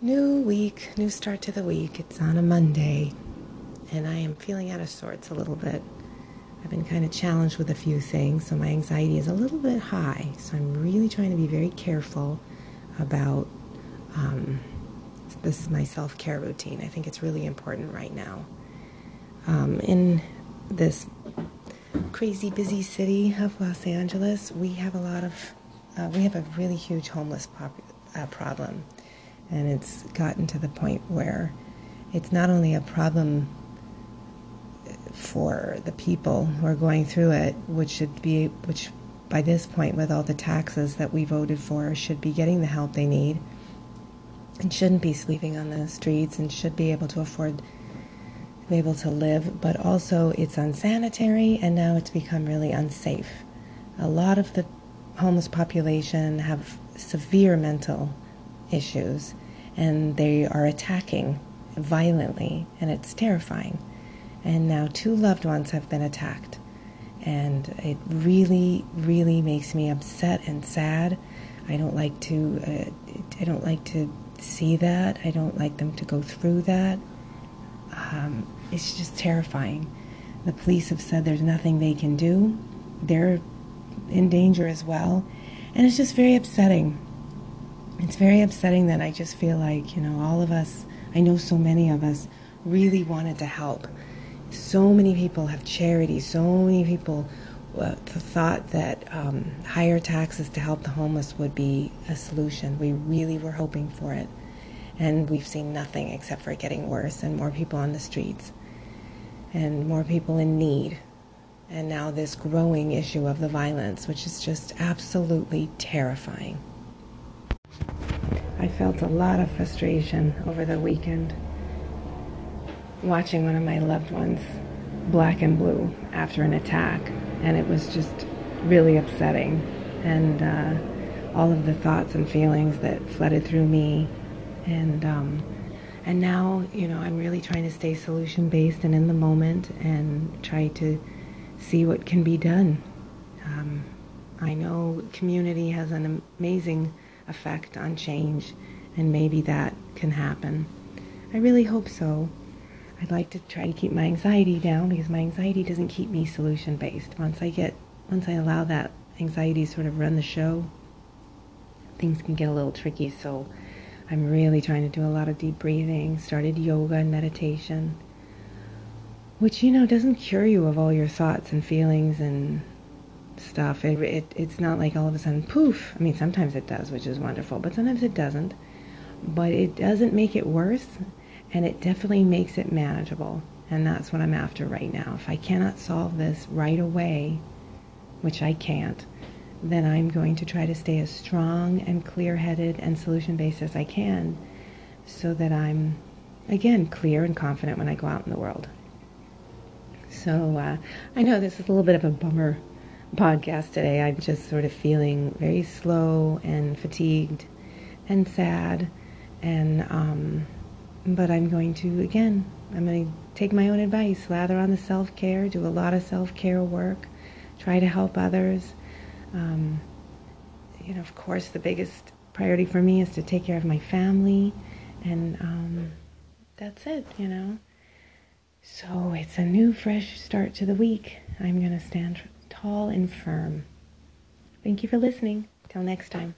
New week, new start to the week. It's on a Monday, and I am feeling out of sorts a little bit. I've been kind of challenged with a few things, so my anxiety is a little bit high. So I'm really trying to be very careful about um, this my self care routine. I think it's really important right now. Um, in this crazy busy city of Los Angeles, we have a lot of uh, we have a really huge homeless pop- uh, problem and it's gotten to the point where it's not only a problem for the people who are going through it, which should be, which by this point, with all the taxes that we voted for, should be getting the help they need and shouldn't be sleeping on the streets and should be able to afford be able to live, but also it's unsanitary and now it's become really unsafe. A lot of the homeless population have severe mental issues and they are attacking violently, and it's terrifying. And now two loved ones have been attacked, and it really, really makes me upset and sad. I don't like to, uh, I don't like to see that. I don't like them to go through that. Um, it's just terrifying. The police have said there's nothing they can do. They're in danger as well, and it's just very upsetting it's very upsetting that I just feel like, you know, all of us, I know so many of us really wanted to help. So many people have charity, so many people uh, thought that um, higher taxes to help the homeless would be a solution. We really were hoping for it. And we've seen nothing except for it getting worse and more people on the streets and more people in need. And now this growing issue of the violence, which is just absolutely terrifying. Felt a lot of frustration over the weekend watching one of my loved ones black and blue after an attack, and it was just really upsetting. And uh, all of the thoughts and feelings that flooded through me, and um, and now you know I'm really trying to stay solution based and in the moment, and try to see what can be done. Um, I know community has an amazing effect on change, and maybe that can happen. I really hope so. I'd like to try to keep my anxiety down because my anxiety doesn't keep me solution based. Once I get, once I allow that anxiety to sort of run the show, things can get a little tricky. So I'm really trying to do a lot of deep breathing, started yoga and meditation, which, you know, doesn't cure you of all your thoughts and feelings and stuff. It, it, it's not like all of a sudden, poof. I mean, sometimes it does, which is wonderful, but sometimes it doesn't. But it doesn't make it worse, and it definitely makes it manageable. And that's what I'm after right now. If I cannot solve this right away, which I can't, then I'm going to try to stay as strong and clear headed and solution based as I can so that I'm, again, clear and confident when I go out in the world. So uh, I know this is a little bit of a bummer podcast today. I'm just sort of feeling very slow and fatigued and sad. And, um, but I'm going to, again, I'm going to take my own advice, lather on the self care, do a lot of self care work, try to help others. Um, you know, of course, the biggest priority for me is to take care of my family. And um, that's it, you know. So it's a new, fresh start to the week. I'm going to stand tall and firm. Thank you for listening. Till next time.